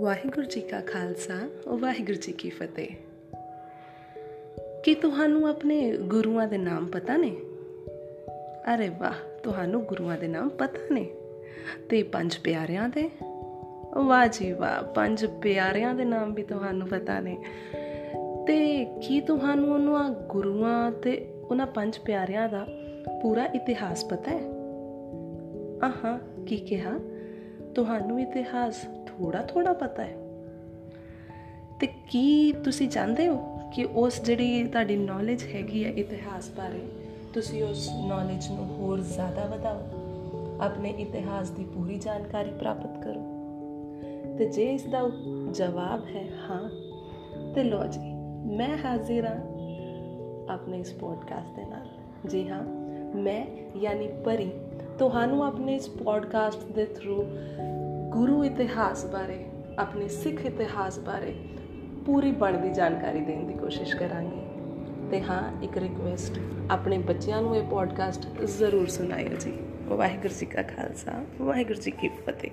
ਵਾਹਿਗੁਰੂ ਜੀ ਕਾ ਖਾਲਸਾ, ਵਾਹਿਗੁਰੂ ਜੀ ਕੀ ਫਤਿਹ। ਕੀ ਤੁਹਾਨੂੰ ਆਪਣੇ ਗੁਰੂਆਂ ਦੇ ਨਾਮ ਪਤਾ ਨੇ? ਅਰੇ ਵਾਹ, ਤੁਹਾਨੂੰ ਗੁਰੂਆਂ ਦੇ ਨਾਮ ਪਤਾ ਨੇ। ਤੇ ਪੰਜ ਪਿਆਰਿਆਂ ਦੇ? ਵਾਹ ਜੀ ਵਾਹ, ਪੰਜ ਪਿਆਰਿਆਂ ਦੇ ਨਾਮ ਵੀ ਤੁਹਾਨੂੰ ਪਤਾ ਨੇ। ਤੇ ਕੀ ਤੁਹਾਨੂੰ ਉਹਨਾਂ ਗੁਰੂਆਂ ਤੇ ਉਹਨਾਂ ਪੰਜ ਪਿਆਰਿਆਂ ਦਾ ਪੂਰਾ ਇਤਿਹਾਸ ਪਤਾ ਹੈ? ਆਹਾਂ, ਕੀ ਕਿਹਾ? ਤੁਹਾਨੂੰ ਇਤਿਹਾਸ ਥੋੜਾ ਥੋੜਾ ਪਤਾ ਹੈ। ਤੇ ਕੀ ਤੁਸੀਂ ਜਾਣਦੇ ਹੋ ਕਿ ਉਸ ਜਿਹੜੀ ਤੁਹਾਡੀ ਨੌਲੇਜ ਹੈਗੀ ਹੈ ਇਤਿਹਾਸ ਬਾਰੇ, ਤੁਸੀਂ ਉਸ ਨੌਲੇਜ ਨੂੰ ਹੋਰ ਜ਼ਿਆਦਾ ਵਧਾਓ? ਆਪਣੇ ਇਤਿਹਾਸ ਦੀ ਪੂਰੀ ਜਾਣਕਾਰੀ ਪ੍ਰਾਪਤ ਕਰੋ। ਤੇ ਜੇ ਇਸ ਦਾ ਜਵਾਬ ਹੈ ਹਾਂ, ਤੇ ਲੋ ਜੀ, ਮੈਂ ਹਾਜ਼ਰ ਹਾਂ ਆਪਣੇ ਇਸ ਪੋਡਕਾਸਟ ਦੇ ਨਾਲ। ਜੀ ਹਾਂ, ਮੈਂ ਯਾਨੀ ਪਰੀ, ਤੁਹਾਨੂੰ ਆਪਣੇ ਇਸ ਪੋਡਕਾਸਟ ਦੇ ਥਰੂ ਗੁਰੂ ਇਤਿਹਾਸ ਬਾਰੇ, ਆਪਣੇ ਸਿੱਖ ਇਤਿਹਾਸ ਬਾਰੇ ਪੂਰੀ ਬਣਦੀ ਜਾਣਕਾਰੀ ਦੇਣ ਦੀ ਕੋਸ਼ਿਸ਼ ਕਰਾਂਗੀ। ਤੇ ਹਾਂ, ਇੱਕ ਰਿਕੁਐਸਟ ਆਪਣੇ ਬੱਚਿਆਂ ਨੂੰ ਇਹ ਪੋਡਕਾਸਟ ਜ਼ਰੂਰ ਸੁਣਾਇਓ ਜੀ। ਵਾਹਿਗੁਰੂ ਜੀ ਕਾ ਖਾਲਸਾ, ਵਾਹਿਗੁਰੂ ਜੀ ਕੀ ਫਤਿਹ।